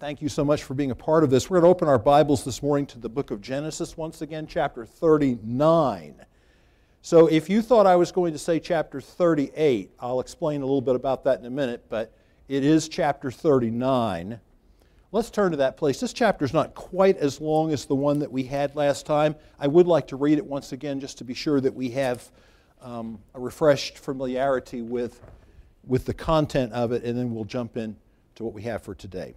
thank you so much for being a part of this. We're going to open our Bibles this morning to the book of Genesis, once again, chapter 39. So if you thought I was going to say chapter 38, I'll explain a little bit about that in a minute, but it is chapter 39. Let's turn to that place. This chapter is not quite as long as the one that we had last time. I would like to read it once again just to be sure that we have um, a refreshed familiarity with, with the content of it, and then we'll jump in to what we have for today.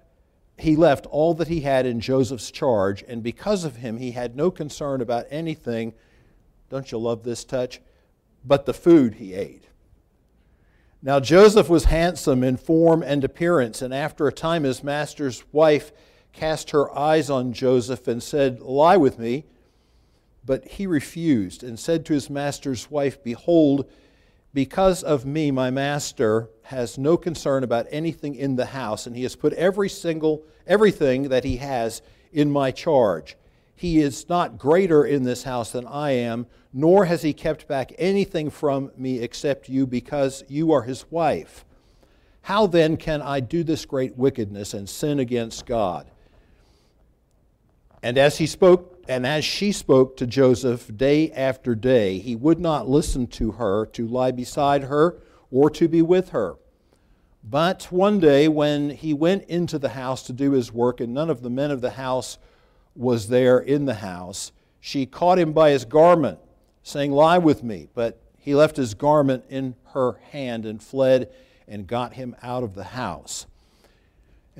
he left all that he had in Joseph's charge, and because of him, he had no concern about anything. Don't you love this touch? But the food he ate. Now Joseph was handsome in form and appearance, and after a time his master's wife cast her eyes on Joseph and said, Lie with me. But he refused and said to his master's wife, Behold, because of me, my master has no concern about anything in the house, and he has put every single everything that he has in my charge. He is not greater in this house than I am, nor has he kept back anything from me except you, because you are his wife. How then can I do this great wickedness and sin against God? And as he spoke, and as she spoke to Joseph day after day, he would not listen to her to lie beside her or to be with her. But one day, when he went into the house to do his work, and none of the men of the house was there in the house, she caught him by his garment, saying, Lie with me. But he left his garment in her hand and fled and got him out of the house.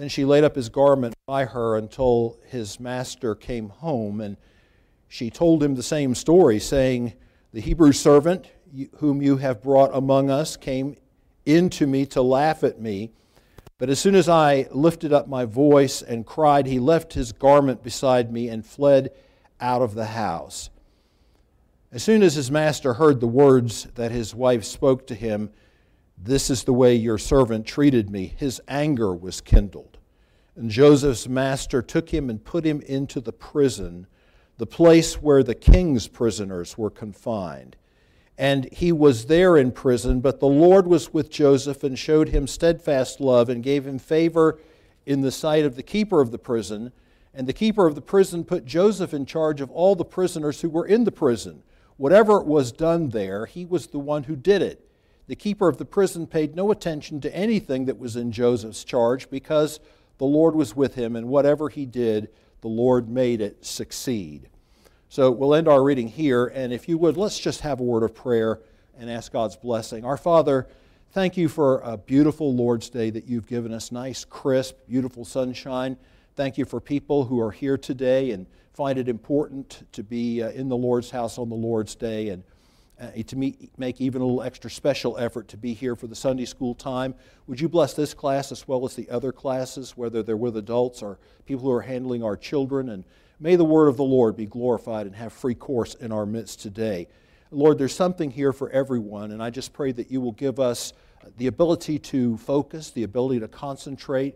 Then she laid up his garment by her until his master came home, and she told him the same story, saying, The Hebrew servant whom you have brought among us came in to me to laugh at me. But as soon as I lifted up my voice and cried, he left his garment beside me and fled out of the house. As soon as his master heard the words that his wife spoke to him, This is the way your servant treated me, his anger was kindled. And Joseph's master took him and put him into the prison, the place where the king's prisoners were confined and he was there in prison. But the Lord was with Joseph and showed him steadfast love and gave him favor in the sight of the keeper of the prison. And the keeper of the prison put Joseph in charge of all the prisoners who were in the prison. Whatever was done there, he was the one who did it. The keeper of the prison paid no attention to anything that was in Joseph's charge because the Lord was with him, and whatever he did, the Lord made it succeed. So we'll end our reading here, and if you would, let's just have a word of prayer and ask God's blessing. Our Father, thank you for a beautiful Lord's Day that you've given us. Nice, crisp, beautiful sunshine. Thank you for people who are here today and find it important to be uh, in the Lord's house on the Lord's Day and uh, to make even a little extra special effort to be here for the Sunday school time. Would you bless this class as well as the other classes, whether they're with adults or people who are handling our children and May the word of the Lord be glorified and have free course in our midst today. Lord, there's something here for everyone, and I just pray that you will give us the ability to focus, the ability to concentrate,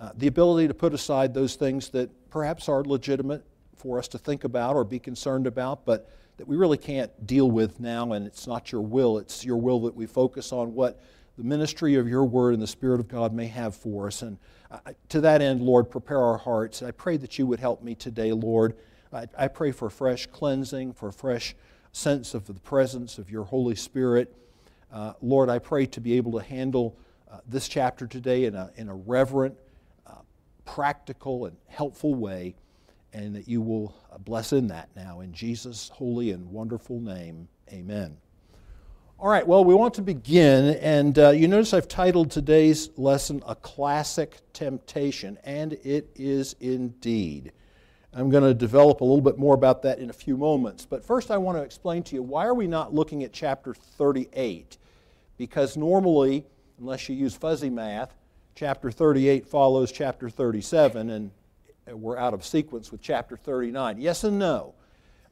uh, the ability to put aside those things that perhaps are legitimate for us to think about or be concerned about, but that we really can't deal with now, and it's not your will. It's your will that we focus on what the ministry of your word and the Spirit of God may have for us. And to that end, Lord, prepare our hearts. I pray that you would help me today, Lord. I, I pray for fresh cleansing, for fresh sense of the presence of your Holy Spirit. Uh, Lord, I pray to be able to handle uh, this chapter today in a, in a reverent, uh, practical, and helpful way, and that you will bless in that now. In Jesus' holy and wonderful name, amen. All right, well, we want to begin, and uh, you notice I've titled today's lesson A Classic Temptation, and it is indeed. I'm going to develop a little bit more about that in a few moments. But first, I want to explain to you why are we not looking at chapter 38? Because normally, unless you use fuzzy math, chapter 38 follows chapter 37, and we're out of sequence with chapter 39. Yes and no.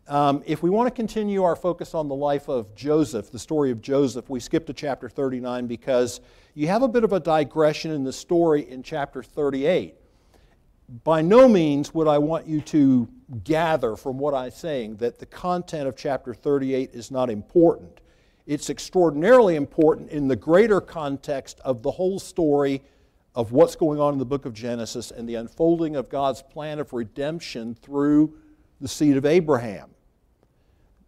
Um, if we want to continue our focus on the life of Joseph, the story of Joseph, we skip to chapter 39 because you have a bit of a digression in the story in chapter 38 by no means would I want you to gather from what I'm saying that the content of chapter 38 is not important. It's extraordinarily important in the greater context of the whole story of what's going on in the book of Genesis and the unfolding of God's plan of redemption through the seed of Abraham.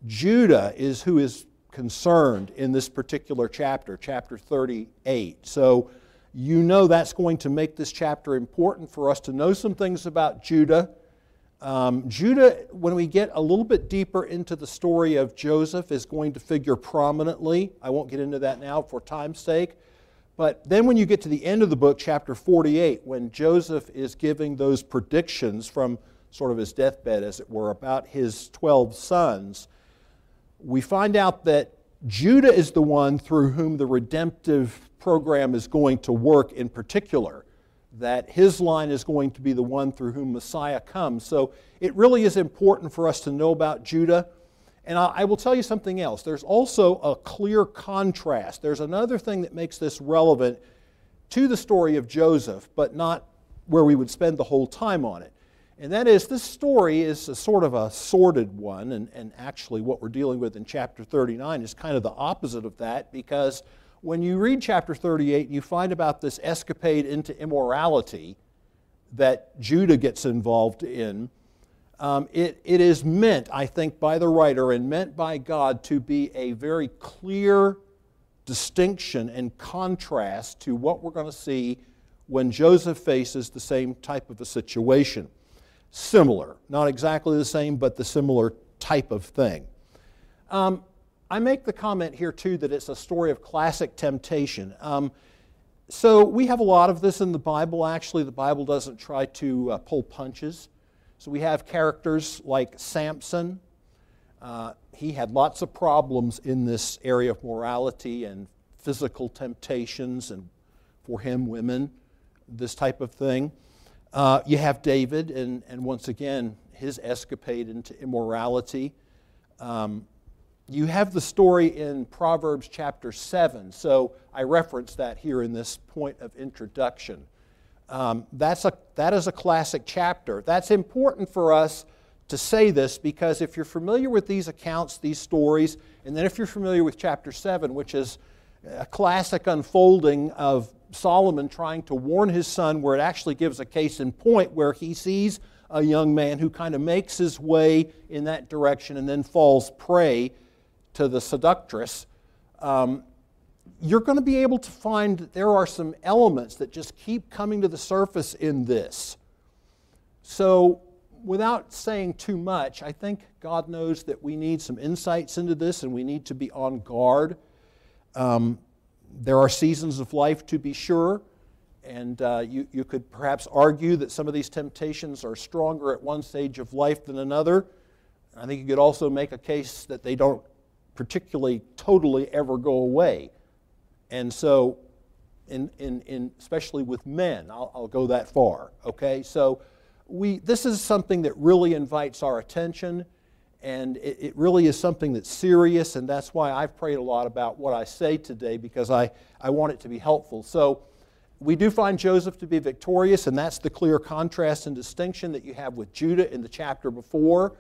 Judah is who is concerned in this particular chapter, chapter 38. So you know that's going to make this chapter important for us to know some things about Judah. Um, Judah, when we get a little bit deeper into the story of Joseph, is going to figure prominently. I won't get into that now for time's sake. But then when you get to the end of the book, chapter 48, when Joseph is giving those predictions from sort of his deathbed, as it were, about his 12 sons, we find out that Judah is the one through whom the redemptive program is going to work in particular, that his line is going to be the one through whom Messiah comes. So it really is important for us to know about Judah. And I will tell you something else. There's also a clear contrast. There's another thing that makes this relevant to the story of Joseph, but not where we would spend the whole time on it. And that is, this story is a sort of a sordid one, and, and actually, what we're dealing with in chapter 39 is kind of the opposite of that because when you read chapter 38, you find about this escapade into immorality that Judah gets involved in. Um, it, it is meant, I think, by the writer and meant by God to be a very clear distinction and contrast to what we're going to see when Joseph faces the same type of a situation similar. Not exactly the same, but the similar type of thing. Um, I make the comment here, too, that it's a story of classic temptation. Um, so we have a lot of this in the Bible. Actually, the Bible doesn't try to uh, pull punches. So we have characters like Samson. Uh, he had lots of problems in this area of morality and physical temptations, and for him, women, this type of thing. Uh, you have David, and, and once again, his escapade into immorality. Um, you have the story in Proverbs chapter 7, so I reference that here in this point of introduction. Um, that's a, that is a classic chapter. That's important for us to say this because if you're familiar with these accounts, these stories, and then if you're familiar with chapter 7, which is a classic unfolding of Solomon trying to warn his son, where it actually gives a case in point where he sees a young man who kind of makes his way in that direction and then falls prey to the seductress. Um, you're going to be able to find that there are some elements that just keep coming to the surface in this. So, without saying too much, I think God knows that we need some insights into this and we need to be on guard. Um, there are seasons of life, to be sure, and uh, you, you could perhaps argue that some of these temptations are stronger at one stage of life than another. I think you could also make a case that they don't particularly totally ever go away. And so, in, in, in, especially with men, I'll, I'll go that far. Okay? So, we, this is something that really invites our attention and it, it, really is something that's serious, and that's why I've prayed a lot about what I say today because I, I want it to be helpful. So, we do find Joseph to be victorious, and that's the clear contrast and distinction that you have with Judah in the chapter before.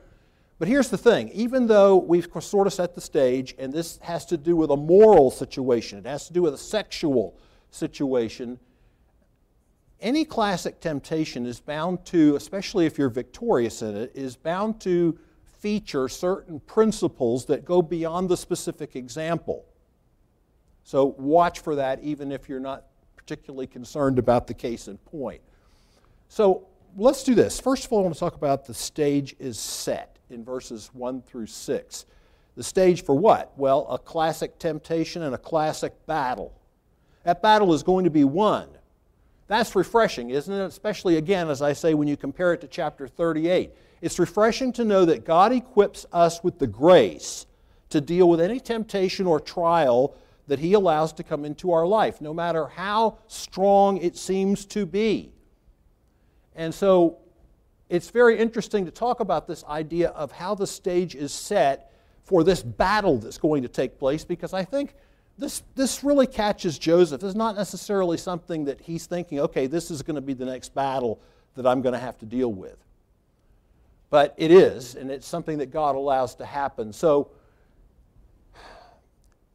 But here's the thing even though we've sort of set the stage, and this has to do with a moral situation, it has to do with a sexual situation, any classic temptation is bound to, especially if you're victorious in it, is bound to feature certain principles that go beyond the specific example. So watch for that even if you're not particularly concerned about the case in point. So let's do this. First of all, I want to talk about the stage is set in verses 1 through 6. The stage for what? Well, a classic temptation and a classic battle. That battle is going to be won. That's refreshing, isn't it? Especially, again, as I say, when you compare it to chapter 38. It's refreshing to know that God equips us with the grace to deal with any temptation or trial that He allows to come into our life, no matter how strong it seems to be. And so it's very interesting to talk about this idea of how the stage is set for this battle that's going to take place because I think this, this really catches Joseph. It's not necessarily something that he's thinking, okay, this is going to be the next battle that I'm going to have to deal with. But it is, and it's something that God allows to happen. So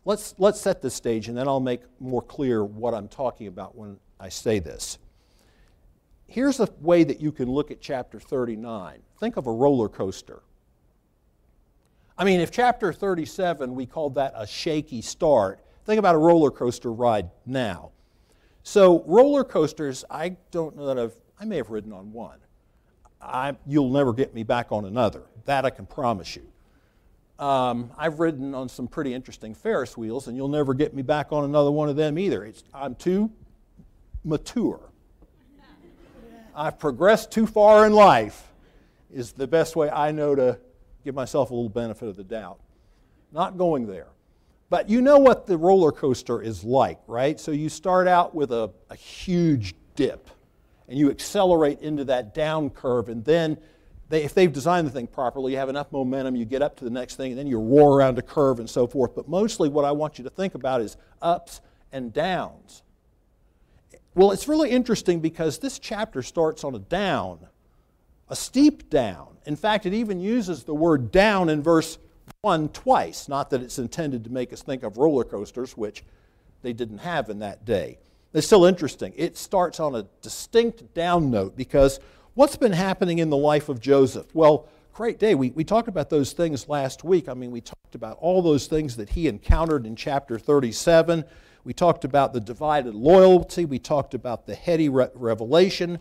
let's, let's set the stage, and then I'll make more clear what I'm talking about when I say this. Here's a way that you can look at chapter 39. Think of a roller coaster. I mean, if chapter 37, we called that a shaky start, think about a roller coaster ride now. So, roller coasters, I don't know that I've, I may have ridden on one. I, you'll never get me back on another. That I can promise you. Um, I've ridden on some pretty interesting Ferris wheels, and you'll never get me back on another one of them either. It's, I'm too mature. I've progressed too far in life, is the best way I know to give myself a little benefit of the doubt. Not going there. But you know what the roller coaster is like, right? So you start out with a, a huge dip, and you accelerate into that down curve, and then they, if they've designed the thing properly, you have enough momentum, you get up to the next thing, and then you roar around a curve and so forth. But mostly what I want you to think about is ups and downs. Well, it's really interesting because this chapter starts on a down, a steep down. In fact, it even uses the word down in verse 1 twice. Not that it's intended to make us think of roller coasters, which they didn't have in that day. It's still interesting. It starts on a distinct down note because What's been happening in the life of Joseph? Well, great day. We, we talked about those things last week. I mean, we talked about all those things that he encountered in chapter 37. We talked about the divided loyalty. We talked about the heady re- revelation.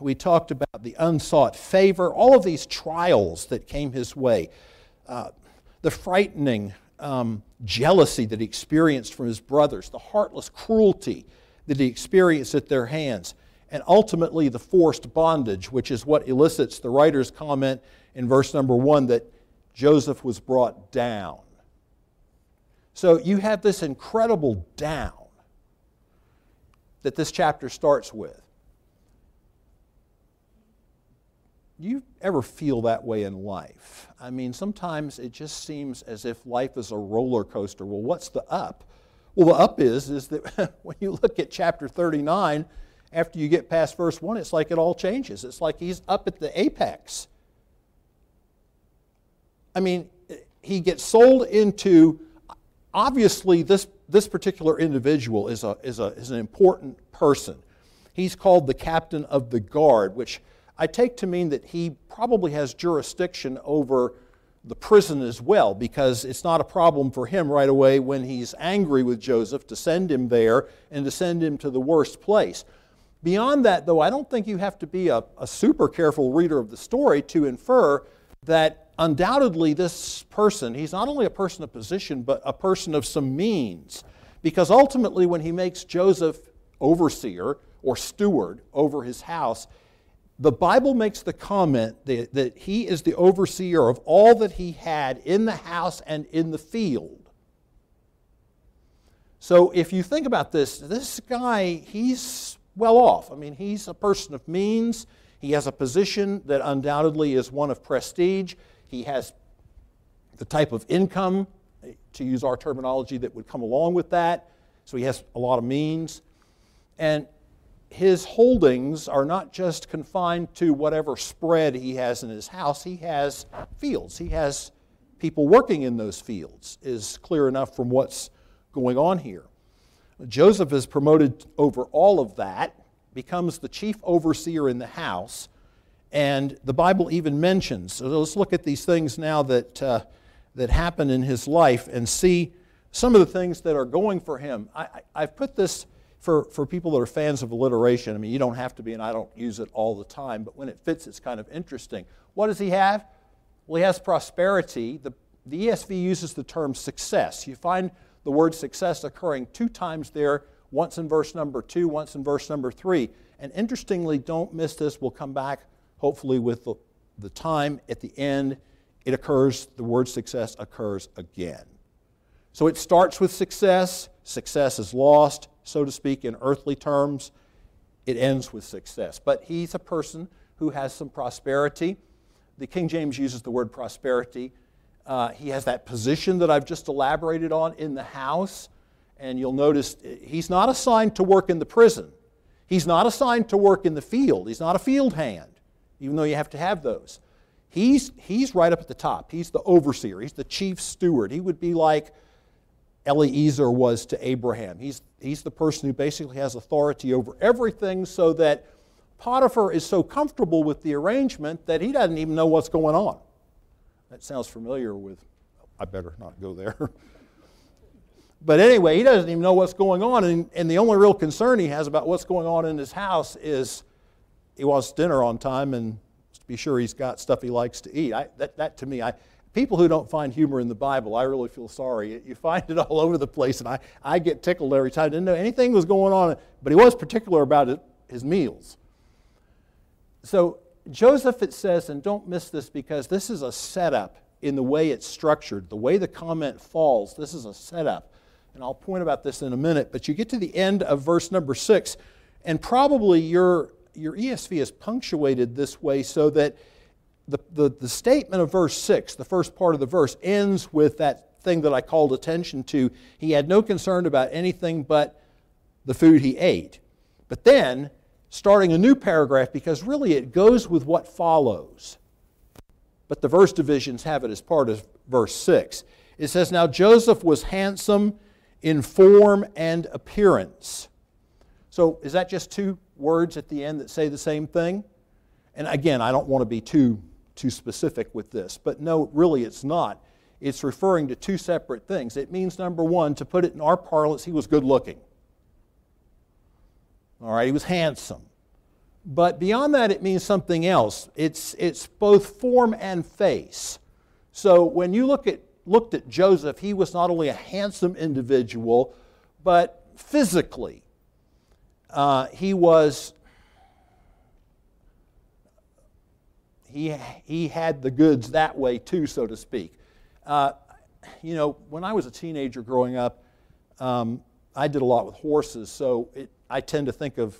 We talked about the unsought favor, all of these trials that came his way, uh, the frightening um, jealousy that he experienced from his brothers, the heartless cruelty that he experienced at their hands and ultimately the forced bondage, which is what elicits the writer's comment in verse number one that Joseph was brought down. So you have this incredible down that this chapter starts with. Do you ever feel that way in life? I mean, sometimes it just seems as if life is a roller coaster. Well, what's the up? Well, the up is, is that when you look at chapter 39, after you get past verse 1, it's like it all changes. It's like he's up at the apex. I mean, he gets sold into, obviously, this, this particular individual is, a, is, a, is an important person. He's called the captain of the guard, which I take to mean that he probably has jurisdiction over the prison as well, because it's not a problem for him right away when he's angry with Joseph to send him there and to send him to the worst place. Beyond that, though, I don't think you have to be a, a super careful reader of the story to infer that undoubtedly this person, he's not only a person of position, but a person of some means. Because ultimately, when he makes Joseph overseer or steward over his house, the Bible makes the comment that, that, he is the overseer of all that he had in the house and in the field. So if you think about this, this guy, he's well off. I mean, he's a person of means. He has a position that undoubtedly is one of prestige. He has the type of income, to use our terminology, that would come along with that. So he has a lot of means. And his holdings are not just confined to whatever spread he has in his house, he has fields. He has people working in those fields, is clear enough from what's going on here. Joseph is promoted over all of that, becomes the chief overseer in the house, and the Bible even mentions. So let's look at these things now that, uh, that happen in his life and see some of the things that are going for him. I, have put this for, for people that are fans of alliteration. I mean, you don't have to be, and I don't use it all the time, but when it fits, it's kind of interesting. What does he have? Well, he has prosperity. The, the ESV uses the term success. You find the word success occurring two times there, once in verse number two, once in verse number three. And interestingly, don't miss this. We'll come back hopefully with the, the time at the end. It occurs, the word success occurs again. So it starts with success. Success is lost, so to speak, in earthly terms. It ends with success. But he's a person who has some prosperity. The King James uses the word prosperity uh, he has that position that I've just elaborated on in the house. And you'll notice uh, he's not assigned to work in the prison. He's not assigned to work in the field. He's not a field hand, even though you have to have those. He's, he's right up at the top. He's the overseer. He's the chief steward. He would be like Eliezer was to Abraham. He's, he's the person who basically has authority over everything so that Potiphar is so comfortable with the arrangement that he doesn't even know what's going on. That sounds familiar with, I better not go there. but anyway, he doesn't even know what's going on, and, and the only real concern he has about what's going on in his house is he wants dinner on time and to be sure he's got stuff he likes to eat. I, that, that to me, I, people who don't find humor in the Bible, I really feel sorry. You find it all over the place, and I, I get tickled every time. I didn't know anything was going on, but he was particular about it, his meals. So Joseph, it says, and don't miss this because this is a setup in the way it's structured, the way the comment falls. This is a setup. And I'll point about this in a minute. But you get to the end of verse number six, and probably your, your ESV is punctuated this way so that the, the, the statement of verse 6, the first part of the verse, ends with that thing that I called attention to. He had no concern about anything but the food he ate. But then starting a new paragraph because really it goes with what follows. But the verse divisions have it as part of verse 6. It says, Now Joseph was handsome in form and appearance. So is that just two words at the end that say the same thing? And again, I don't want to be too, too specific with this, but no, really it's not. It's referring to two separate things. It means, number one, to put it in our parlance, he was good looking. All right, he was handsome. But beyond that, it means something else. It's, it's both form and face. So when you look at, looked at Joseph, he was not only a handsome individual, but physically, uh, he was he, he had the goods that way too, so to speak. Uh, you know, when I was a teenager growing up, um, I did a lot with horses, so it, I tend to think of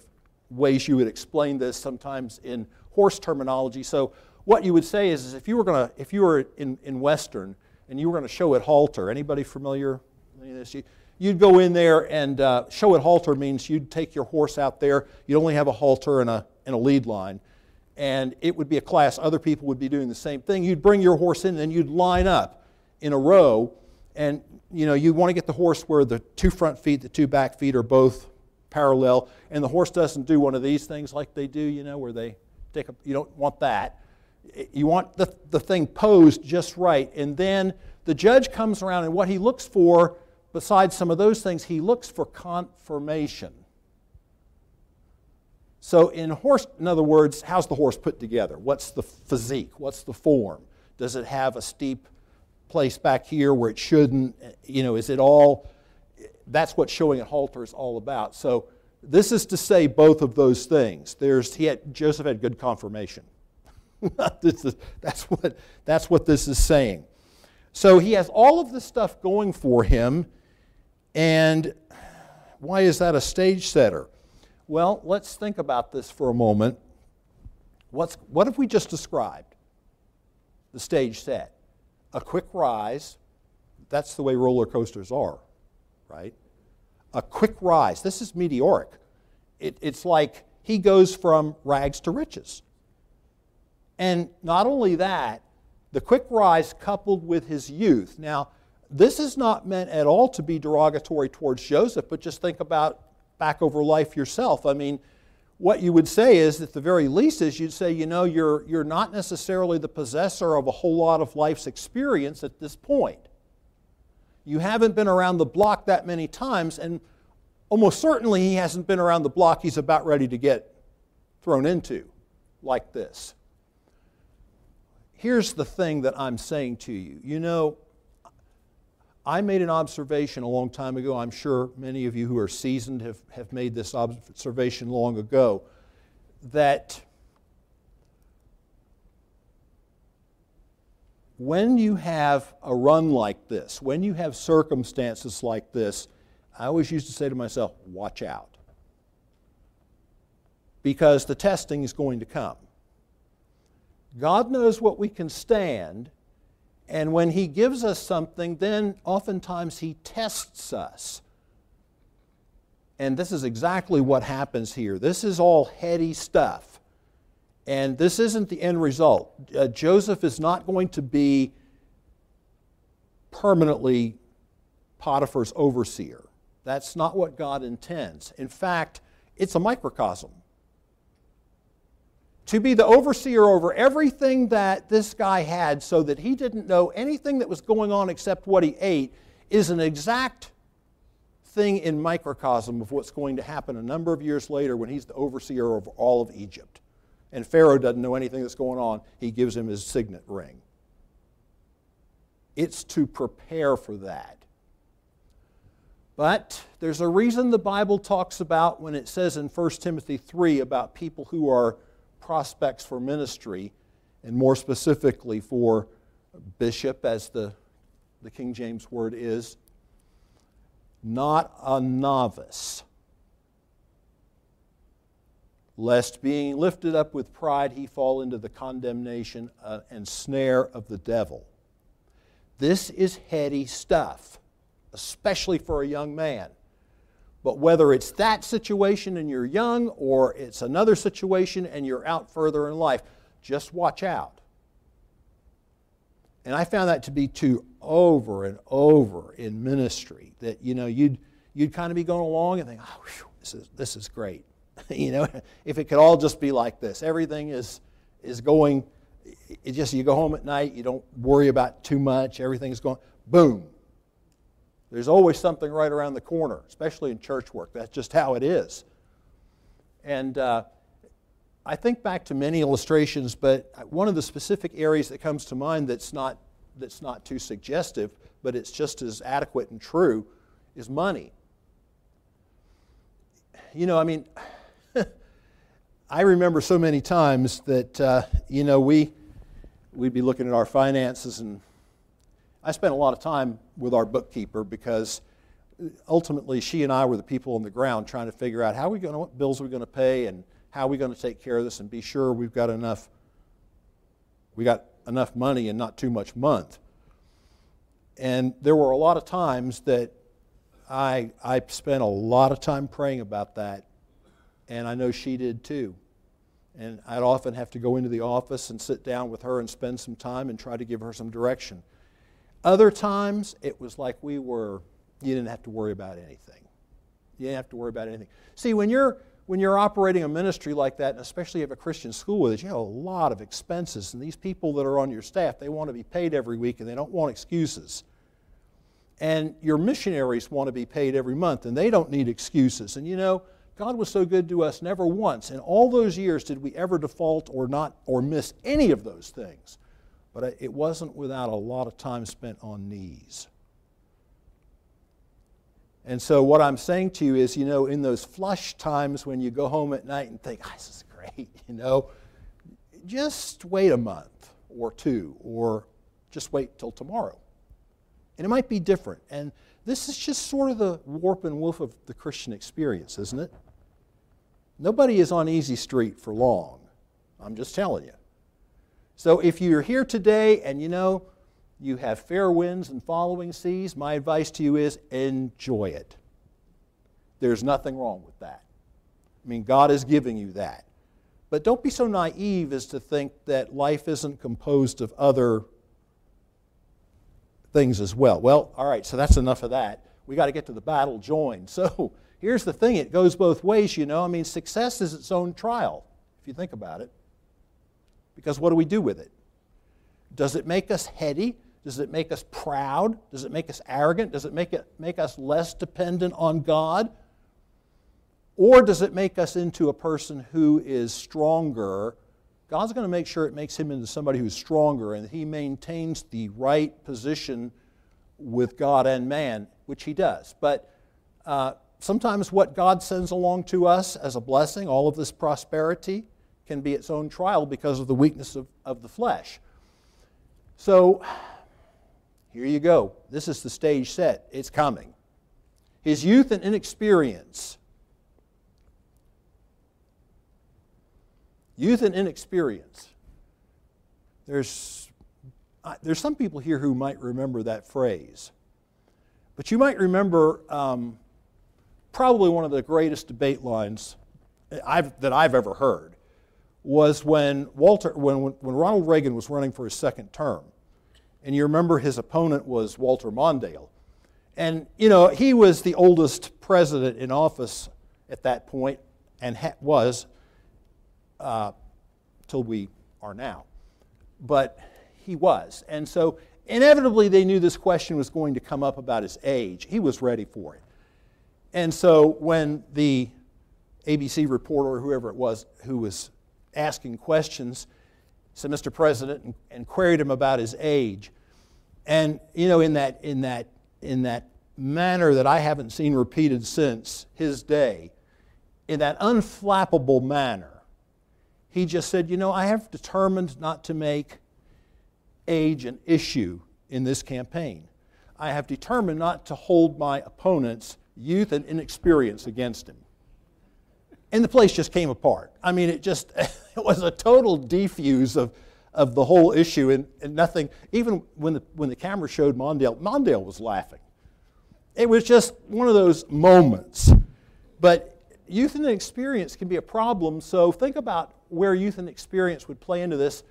ways you would explain this sometimes in horse terminology. So what you would say is, is if you were to, if you were in, in Western and you were going to show at halter, anybody familiar with this? You, you'd go in there and uh, show at halter means you'd take your horse out there. You'd only have a halter and a, and a lead line. And it would be a class. Other people would be doing the same thing. You'd bring your horse in and you'd line up in a row. And you know, you want to get the horse where the two front feet, the two back feet are both parallel, and the horse doesn't do one of these things like they do, you know, where they take a, you don't want that. You want the, the thing posed just right. And then the judge comes around, and what he looks for, besides some of those things, he looks for conformation. So, in horse, in other words, how's the horse put together? What's the physique? What's the form? Does it have a steep place back here where it shouldn't? You know, is it all that's what showing at halter is all about. So this is to say both of those things. There's, he had, Joseph had good conformation. that's, what, that's what this is saying. So he has all of this stuff going for him. And why is that a stage setter? Well, let's think about this for a moment. What's, what have we just described? The stage set. A quick rise. That's the way roller coasters are right? A quick rise. This is meteoric. It, it's like he goes from rags to riches. And not only that, The quick rise coupled with his youth. Now, this is not meant at all to be derogatory towards Joseph, but just think about back over life yourself. I mean, what you would say is, at the very least, is you'd say, you know, you're, you're not necessarily the possessor of a whole lot of life's experience at this point. You haven't been around the block that many times, and almost certainly he hasn't been around the block he's about ready to get thrown into like this. Here's the thing that I'm saying to you. You know, I made an observation a long time ago. I'm sure many of you who are seasoned have, have made this observation long ago that when you have a run like this, when you have circumstances like this, I always used to say to myself, watch out. Because the testing is going to come. God knows what we can stand, and when He gives us something, then oftentimes He tests us. And this is exactly what happens here. This is all heady stuff. And this isn't the end result. Uh, Joseph is not going to be permanently Potiphar's overseer. That's not what God intends. In fact, it's a microcosm to be the overseer over everything that this guy had so that he didn't know anything that was going on except what he ate is an exact thing in microcosm of what's going to happen a number of years later when he's the overseer of all of Egypt. And Pharaoh doesn't know anything that's going on. He gives him his signet ring. It's to prepare for that. But there's a reason the Bible talks about when it says in 1 Timothy 3 about people who are prospects for ministry, and more specifically for bishop, as the, the King James word is, not a novice, lest being lifted up with pride he fall into the condemnation uh, and snare of the devil. This is heady stuff, especially for a young man. But whether it's that situation and you're young or it's another situation and you're out further in life, just watch out. And I found that to be true over and over in ministry that, you know, you'd, you'd kind of be going along and think, oh, whew, this, is, this is great. you know, if it could all just be like this, everything is, is going, it just, you go home at night, you don't worry about too much, everything's going, boom, there's always something right around the corner, especially in church work. That's just how it is. And uh, I think back to many illustrations, but one of the specific areas that comes to mind that's not, that's not too suggestive, but it's just as adequate and true, is money. You know, I mean, I remember so many times that, uh, you know, we, we'd be looking at our finances and I spent a lot of time with our bookkeeper because ultimately she and I were the people on the ground trying to figure out how we going to, what bills we're we going to pay and how we're we going to take care of this and be sure we've got enough we got enough money and not too much month. And there were a lot of times that I, I spent a lot of time praying about that, and I know she did too. And I'd often have to go into the office and sit down with her and spend some time and try to give her some direction. Other times, it was like we were, you didn't have to worry about anything. You didn't have to worry about anything. See, when you're, when you're operating a ministry like that, and especially if a Christian school with it, you have a lot of expenses. And these people that are on your staff, they want to be paid every week and they don't want excuses. And your missionaries want to be paid every month and they don't need excuses. And you know, God was so good to us, never once in all those years did we ever default or not or miss any of those things. But it wasn't without a lot of time spent on knees. And so, what I'm saying to you is, you know, in those flush times when you go home at night and think, oh, this is great, you know, just wait a month or two, or just wait till tomorrow. And it might be different. And this is just sort of the warp and woof of the Christian experience, isn't it? Nobody is on easy street for long. I'm just telling you. So if you're here today and you know you have fair winds and following seas, my advice to you is enjoy it. There's nothing wrong with that. I mean, God is giving you that. But don't be so naive as to think that life isn't composed of other things as well. Well, all right, so that's enough of that. We got to get to the battle joined. So here's the thing it goes both ways, you know. I mean, success is its own trial, if you think about it. Because what do we do with it? Does it make us heady? Does it make us proud? Does it make us arrogant? Does it make, it make us less dependent on God? Or does it make us into a person who is stronger? God's going to make sure it makes him into somebody who's stronger and he maintains the right position with God and man, which he does. But uh, sometimes what God sends along to us as a blessing, all of this prosperity, can be its own trial because of the weakness of, of the flesh. So here you go. This is the stage set. It's coming. His youth and inexperience Youth and inexperience. There's, uh, there's some people here who might remember that phrase. But you might remember um, probably one of the greatest debate lines I've, that I've ever heard was when, Walter, when, when Ronald Reagan was running for his second term. And you remember his opponent was Walter Mondale. And, you know, he was the oldest president in office at that point and ha- was uh, till we are now. But he was. And so inevitably they knew this question was going to come up about his age. He was ready for it. And so when the ABC reporter or whoever it was who was asking questions said, Mr. President, and, and queried him about his age. And, you know, in that, in that, in that manner that I haven't seen repeated since his day, in that unflappable manner, he just said, You know, I have determined not to make age an issue in this campaign. I have determined not to hold my opponent's youth and inexperience against him. And the place just came apart. I mean, it just it was a total defuse of, of the whole issue, and, and nothing, even when the, when the camera showed Mondale, Mondale was laughing. It was just one of those moments. But youth and experience can be a problem, so think about where youth and experience would play into this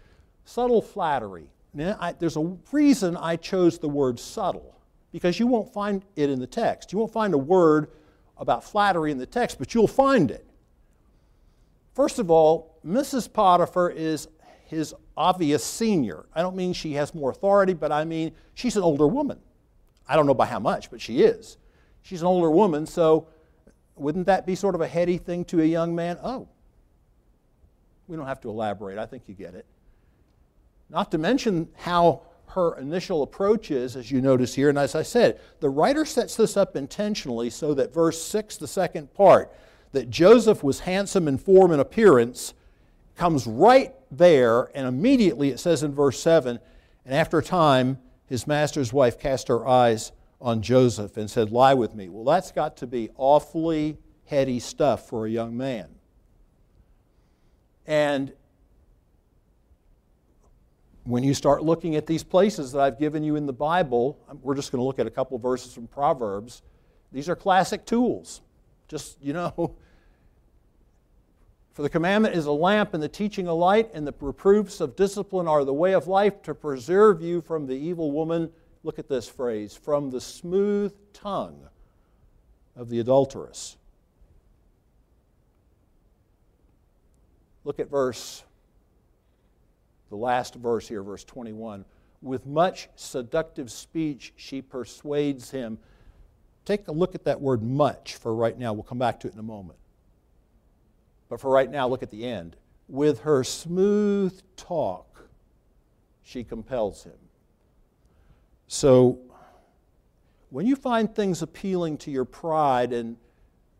subtle flattery. Now, I, there's a reason I chose the word subtle, because you won't find it in the text. You won't find a word about flattery in the text, but you'll find it. First of all, Mrs. Potiphar is his obvious senior. I don't mean she has more authority, but I mean she's an older woman. I don't know by how much, but she is. She's an older woman, so wouldn't that be sort of a heady thing to a young man? Oh, we don't have to elaborate. I think you get it. Not to mention how her initial approach is, as you notice here. And as I said, the writer sets this up intentionally so that verse 6, the second part, that Joseph was handsome in form and appearance, comes right there. And immediately it says in verse 7 and after a time, his master's wife cast her eyes on Joseph and said, Lie with me. Well, that's got to be awfully heady stuff for a young man. And when you start looking at these places that I've given you in the Bible, we're just going to look at a couple verses from Proverbs. These are classic tools. Just, you know, for the commandment is a lamp and the teaching a light, and the reproofs of discipline are the way of life to preserve you from the evil woman. Look at this phrase from the smooth tongue of the adulteress. Look at verse, the last verse here, verse 21. With much seductive speech, she persuades him. Take a look at that word much for right now. We'll come back to it in a moment. But for right now, look at the end. With her smooth talk, she compels him. So, when you find things appealing to your pride and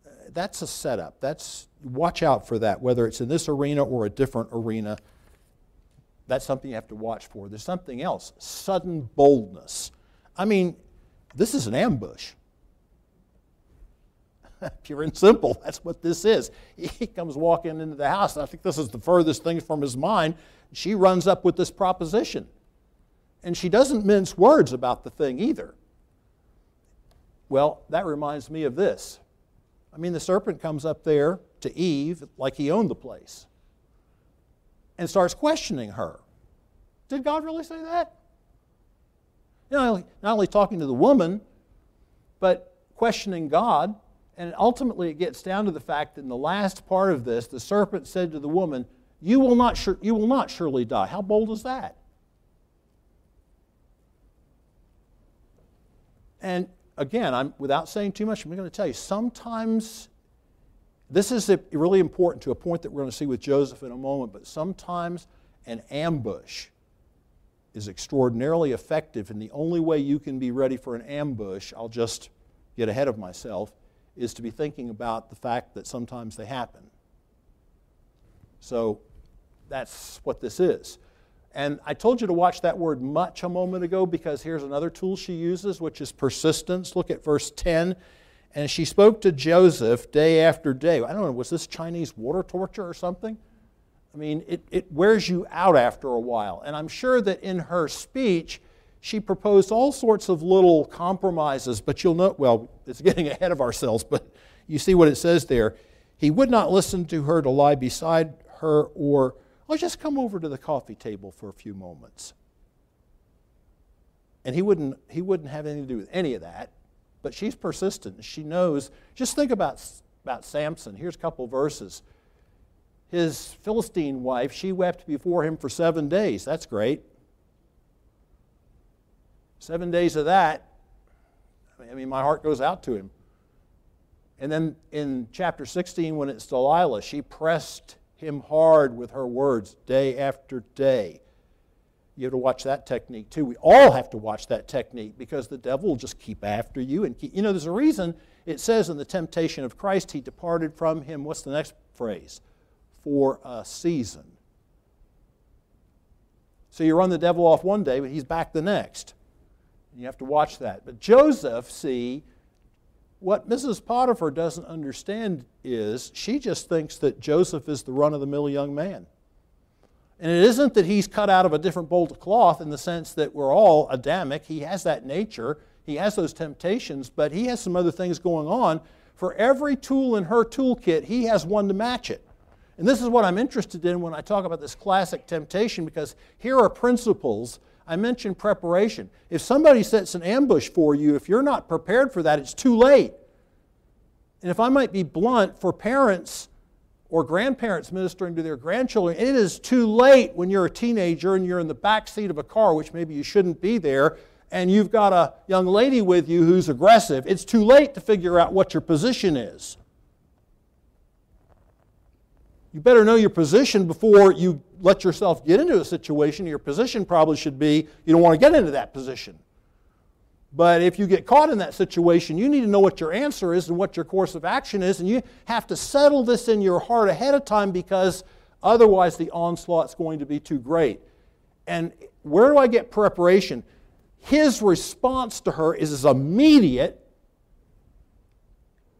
uh, that's a setup. That's watch out for that, whether it's in this arena or a different arena. That's something you have to watch for. There's something else sudden boldness. I mean, this is an ambush. Pure and simple, that's what this is. He comes walking into the house. I think this is the furthest thing from his mind. She runs up with this proposition. And she doesn't mince words about the thing either. Well, that reminds me of this. I mean, the serpent comes up there to Eve like he owned the place and starts questioning her. Did God really say that? You know, not only talking to the woman, but questioning God. And ultimately, it gets down to the fact that in the last part of this, the serpent said to the woman, You will not, you will not surely die. How bold is that? And again, I'm, without saying too much, I'm going to tell you sometimes this is really important to a point that we're going to see with Joseph in a moment, but sometimes an ambush is extraordinarily effective, and the only way you can be ready for an ambush, I'll just get ahead of myself, is to be thinking about the fact that sometimes they happen. So that's what this is. And I told you to watch that word much a moment ago because here's another tool she uses, which is persistence. Look at verse 10. And she spoke to Joseph day after day. I don't know, was this Chinese water torture or something? I mean, it, it wears you out after a while. And I'm sure that in her speech, she proposed all sorts of little compromises, but you'll note, well, it's getting ahead of ourselves, but you see what it says there. He would not listen to her to lie beside her or, oh, just come over to the coffee table for a few moments. And he wouldn't, he wouldn't have anything to do with any of that. But she's persistent. She knows. Just think about, about Samson. Here's a couple verses. His Philistine wife, she wept before him for seven days. That's great. Seven days of that, I mean, my heart goes out to him. And then in chapter 16, when it's Delilah, she pressed him hard with her words day after day. You have to watch that technique too. We all have to watch that technique because the devil will just keep after you. And keep, you know, there's a reason it says in the temptation of Christ, he departed from him. What's the next phrase? For a season. So you run the devil off one day, but he's back the next. You have to watch that. But Joseph, see, what Mrs. Potiphar doesn't understand is she just thinks that Joseph is the run of the mill young man. And it isn't that he's cut out of a different bolt of cloth in the sense that we're all Adamic. He has that nature, he has those temptations, but he has some other things going on. For every tool in her toolkit, he has one to match it. And this is what I'm interested in when I talk about this classic temptation because here are principles. I mentioned preparation. If somebody sets an ambush for you, if you're not prepared for that, it's too late. And if I might be blunt, for parents, or grandparents ministering to their grandchildren, it is too late when you're a teenager and you're in the back seat of a car, which maybe you shouldn't be there, and you've got a young lady with you who's aggressive. It's too late to figure out what your position is. You better know your position before you let yourself get into a situation. Your position probably should be you don't want to get into that position. But if you get caught in that situation, you need to know what your answer is and what your course of action is, and you have to settle this in your heart ahead of time because otherwise the onslaught's going to be too great. And where do I get preparation? His response to her is as immediate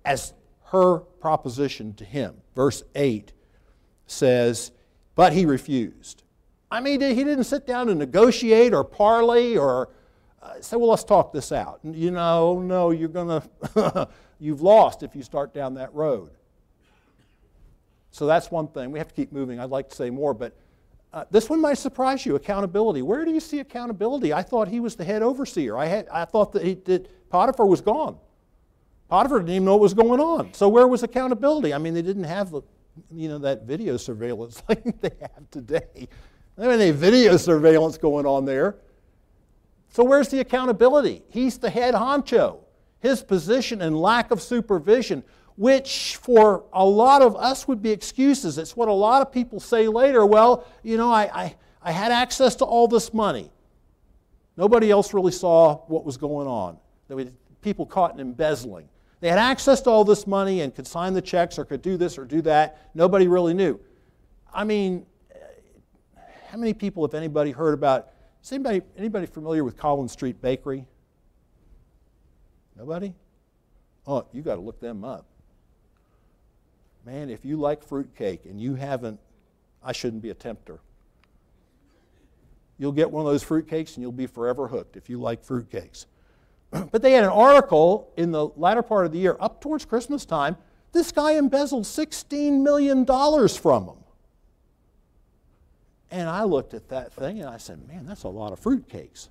as her proposition to him. Verse 8 says, But he refused. I mean, he didn't sit down and negotiate or parley or uh, say, well, let's talk this out. You know, no, you're going to, you've lost if you start down that road. So that's one thing. We have to keep moving. I'd like to say more, but uh, this one might surprise you accountability. Where do you see accountability? I thought he was the head overseer. I, had, I thought that, he, that Potiphar was gone. Potiphar didn't even know what was going on. So where was accountability? I mean, they didn't have the, you know, that video surveillance like they have today. I mean, they video surveillance going on there. So, where's the accountability? He's the head honcho. His position and lack of supervision, which for a lot of us would be excuses. It's what a lot of people say later. Well, you know, I, I, I had access to all this money. Nobody else really saw what was going on. There were people caught in embezzling. They had access to all this money and could sign the checks or could do this or do that. Nobody really knew. I mean, eh, how many people, if anybody, heard about is anybody, anybody familiar with Collins Street Bakery? Nobody? Oh, you got to look them up. Man, if you like fruitcake and you haven't, I shouldn't be a tempter. You'll get one of those fruitcakes and you'll be forever hooked if you like fruitcakes. but they had an article in the latter part of the year, up towards Christmas time. This guy embezzled $16 million from them. And I looked at that thing and I said, man, that's a lot of fruitcakes.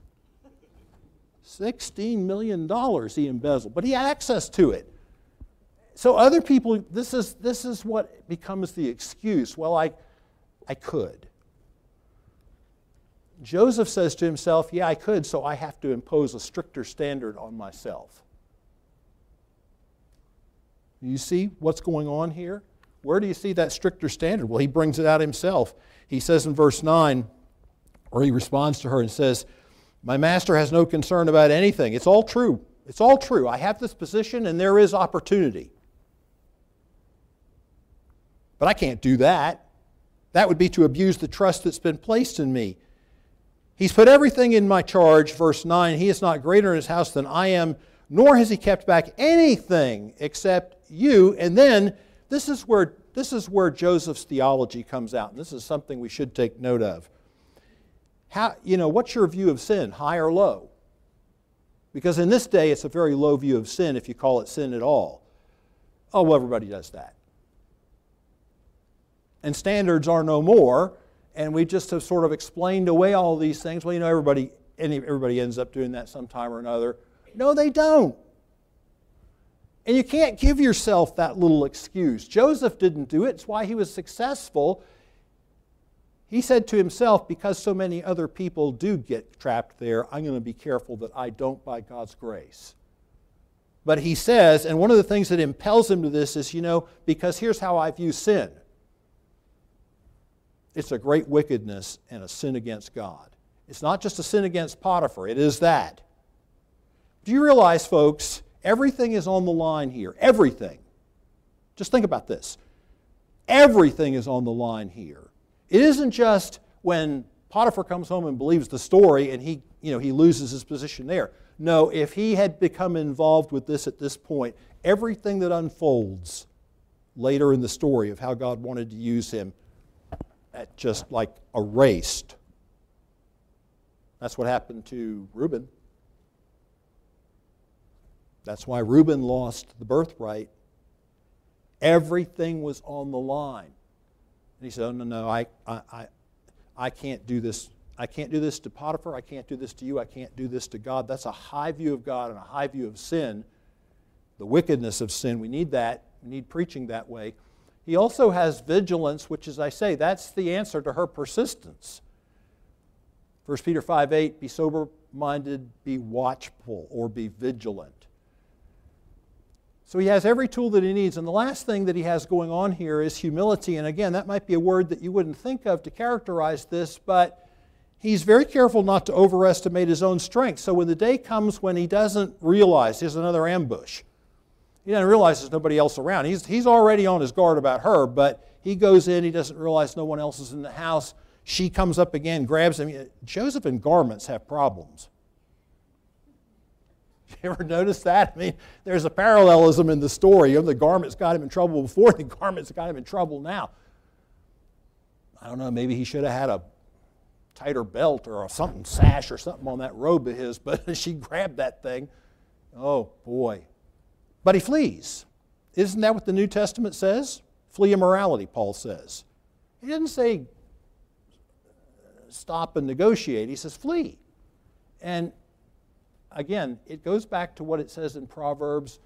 $16 million he embezzled, but he had access to it. So other people, this is, this is what becomes the excuse. Well, I, I could. Joseph says to himself, Yeah, I could, so I have to impose a stricter standard on myself. You see what's going on here? Where do you see that stricter standard? Well, he brings it out himself. He says in verse 9, or he responds to her and says, My master has no concern about anything. It's all true. It's all true. I have this position and there is opportunity. But I can't do that. That would be to abuse the trust that's been placed in me. He's put everything in my charge, verse 9. He is not greater in his house than I am, nor has he kept back anything except you. And then this is where, this is where Joseph's theology comes out, and this is something we should take note of. How, you know, what's your view of sin, high or low? Because in this day, it's a very low view of sin if you call it sin at all. Oh, well, everybody does that. And standards are no more, and we just have sort of explained away all these things. Well, you know, everybody, everybody ends up doing that sometime or another. No, they don't. And you can't give yourself that little excuse. Joseph didn't do it, it's why he was successful. He said to himself, Because so many other people do get trapped there, I'm going to be careful that I don't by God's grace. But he says, and one of the things that impels him to this is, you know, because here's how I view sin it's a great wickedness and a sin against God. It's not just a sin against Potiphar, it is that. Do you realize, folks, everything is on the line here? Everything. Just think about this. Everything is on the line here. It isn't just when Potiphar comes home and believes the story and he, you know, he loses his position there. No, if he had become involved with this at this point, everything that unfolds later in the story of how God wanted to use him just like erased. That's what happened to Reuben. That's why Reuben lost the birthright. Everything was on the line. And he said, Oh, no, no, I, I, I can't do this. I can't do this to Potiphar. I can't do this to you. I can't do this to God. That's a high view of God and a high view of sin, the wickedness of sin. We need that. We need preaching that way. He also has vigilance, which, as I say, that's the answer to her persistence. 1 Peter 5 8, be sober minded, be watchful, or be vigilant. So he has every tool that he needs. And the last thing that he has going on here is humility. And again, that might be a word that you wouldn't think of to characterize this, but he's very careful not to overestimate his own strength. So when the day comes when he doesn't realize there's another ambush, he doesn't realize there's nobody else around. He's, he's already on his guard about her, but he goes in, he doesn't realize no one else is in the house. She comes up again, grabs him. Joseph and garments have problems. You ever notice that? I mean, there's a parallelism in the story. The garments got him in trouble before, the garments got him in trouble now. I don't know, maybe he should have had a tighter belt or something, sash or something on that robe of his, but she grabbed that thing. Oh, boy. But he flees. Isn't that what the New Testament says? Flee immorality, Paul says. He doesn't say stop and negotiate, he says flee. And again, it goes back to what it says in Proverbs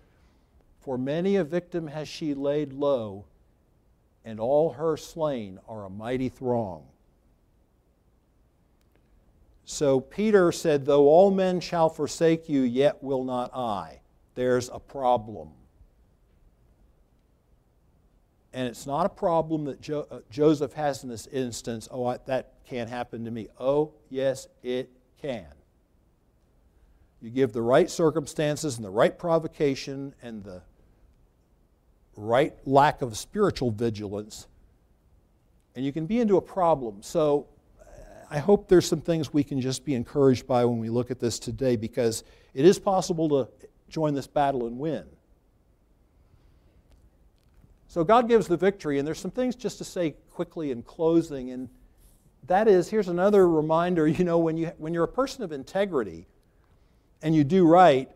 For many a victim has she laid low, and all her slain are a mighty throng. So Peter said, Though all men shall forsake you, yet will not I there's a problem. And it's not a problem that jo- uh, Joseph has in this instance, oh, I, that can't happen to me. Oh, yes, it can. You give the right circumstances and the right provocation and the right lack of spiritual vigilance, and you can be into a problem. So I hope there's some things we can just be encouraged by when we look at this today because it is possible to join this battle and win. So God gives the victory, and there's some things just to say quickly in closing, and that is here's another reminder you know, when, you, when you're a person of integrity and you do right,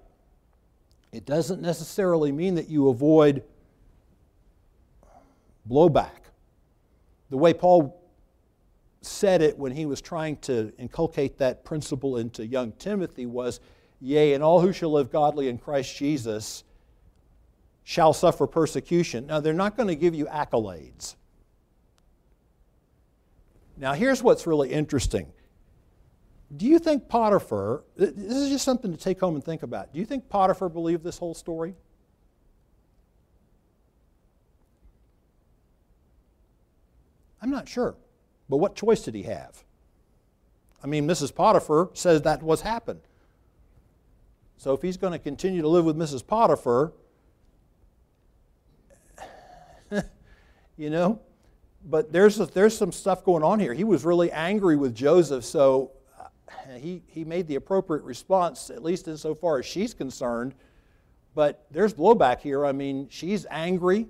it doesn't necessarily mean that you avoid blowback. The way Paul said it when he was trying to inculcate that principle into young Timothy was Yea, and all who shall live godly in Christ Jesus shall suffer persecution. Now, they're not going to give you accolades. Now, here's what's really interesting. Do you think Potiphar, this is just something to take home and think about. Do you think Potiphar believed this whole story? I'm not sure. But what choice did he have? I mean, Mrs. Potiphar says that was happened. So if he's going to continue to live with Mrs. Potiphar, you know, but there's, there's some stuff going on here. He was really angry with Joseph, so uh, he, he made the appropriate response, at least insofar as she's concerned. But there's blowback here. I mean, she's angry.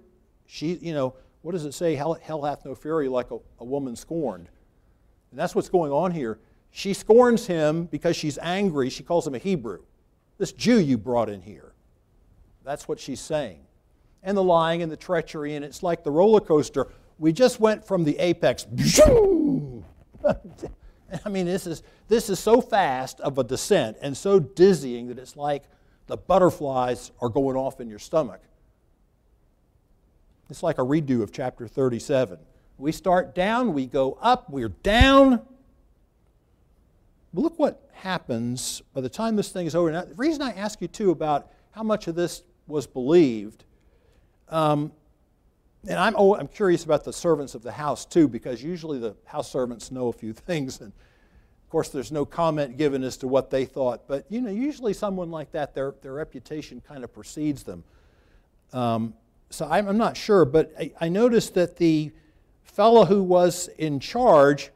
She, you know, what does it say? Hell, hell hath no fury like a, a woman scorned. And that's what's going on here. She scorns him because she's angry. She calls him a Hebrew. This Jew you brought in here. That's what she's saying. And the lying and the treachery, and it's like the roller coaster. We just went from the apex. I mean, this is, this is so fast of a descent and so dizzying that it's like the butterflies are going off in your stomach. It's like a redo of chapter 37. We start down, we go up, we're down. But look what happens by the time this thing is over. Now, the reason I ask you, too, about how much of this was believed, um, and I'm, oh, I'm curious about the servants of the house, too, because usually the house servants know a few things. And of course, there's no comment given as to what they thought. But, you know, usually someone like that, their, their reputation kind of precedes them. Um, so I'm, I'm, not sure, but I, I noticed that the fellow who was in charge,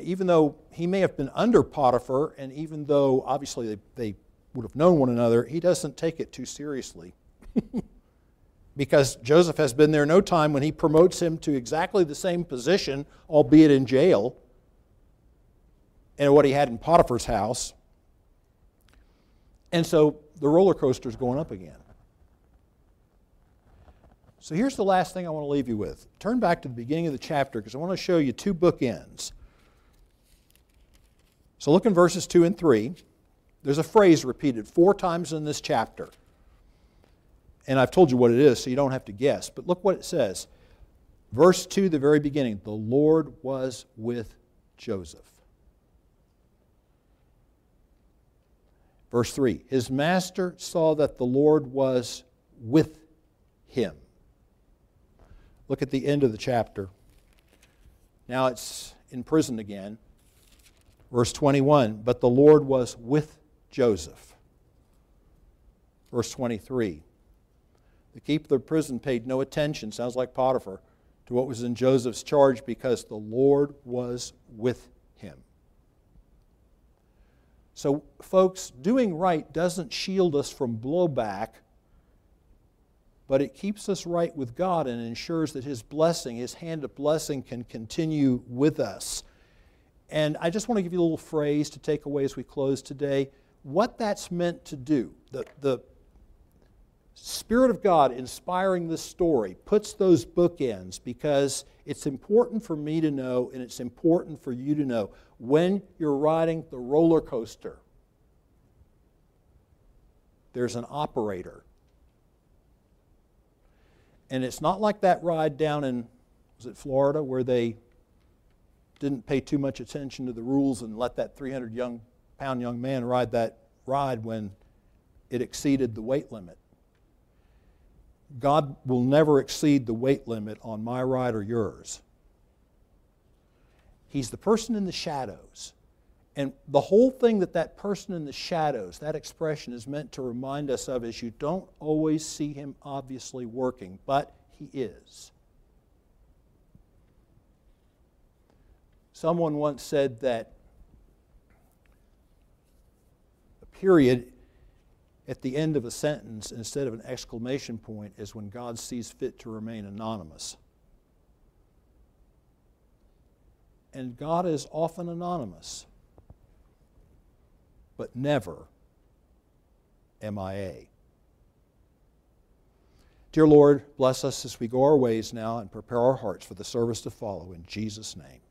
even though he may have been under Potiphar, and even though obviously they, they would have known one another, he doesn't take it too seriously. because Joseph has been there no time when he promotes him to exactly the same position, albeit in jail, and what he had in Potiphar's house. And so the roller coaster is going up again. So here's the last thing I want to leave you with. Turn back to the beginning of the chapter because I want to show you two bookends. So look in verses 2 and 3. There's a phrase repeated four times in this chapter. And I've told you what it is, so you don't have to guess. But look what it says. Verse 2, the very beginning the Lord was with Joseph. Verse 3 His master saw that the Lord was with him. Look at the end of the chapter. Now it's in prison again. Verse 21 But the Lord was with Joseph. Verse 23 The keeper of the prison paid no attention, sounds like Potiphar, to what was in Joseph's charge because the Lord was with him. So, folks, doing right doesn't shield us from blowback but it keeps us right with God and ensures that His blessing, His hand of blessing, can continue with us. And I just want to give you a little phrase to take away as we close today. What that's meant to do, the, the Spirit of God inspiring this story puts those bookends because it's important for me to know and it's important for you to know when you're riding the roller coaster, there's an operator and it's not like that ride down in, was it Florida, where they didn't pay too much attention to the rules and let that 300 young, pound young man ride that ride when it exceeded the weight limit. God will never exceed the weight limit on my ride or yours. He's the person in the shadows. And the whole thing that that person in the shadows, that expression is meant to remind us of is you don't always see him obviously working, but he is. Someone once said that a period at the end of a sentence instead of an exclamation point is when God sees fit to remain anonymous. And God is often anonymous but never MIA. Dear Lord, bless us as we go our ways now and prepare our hearts for the service to follow. In Jesus' name.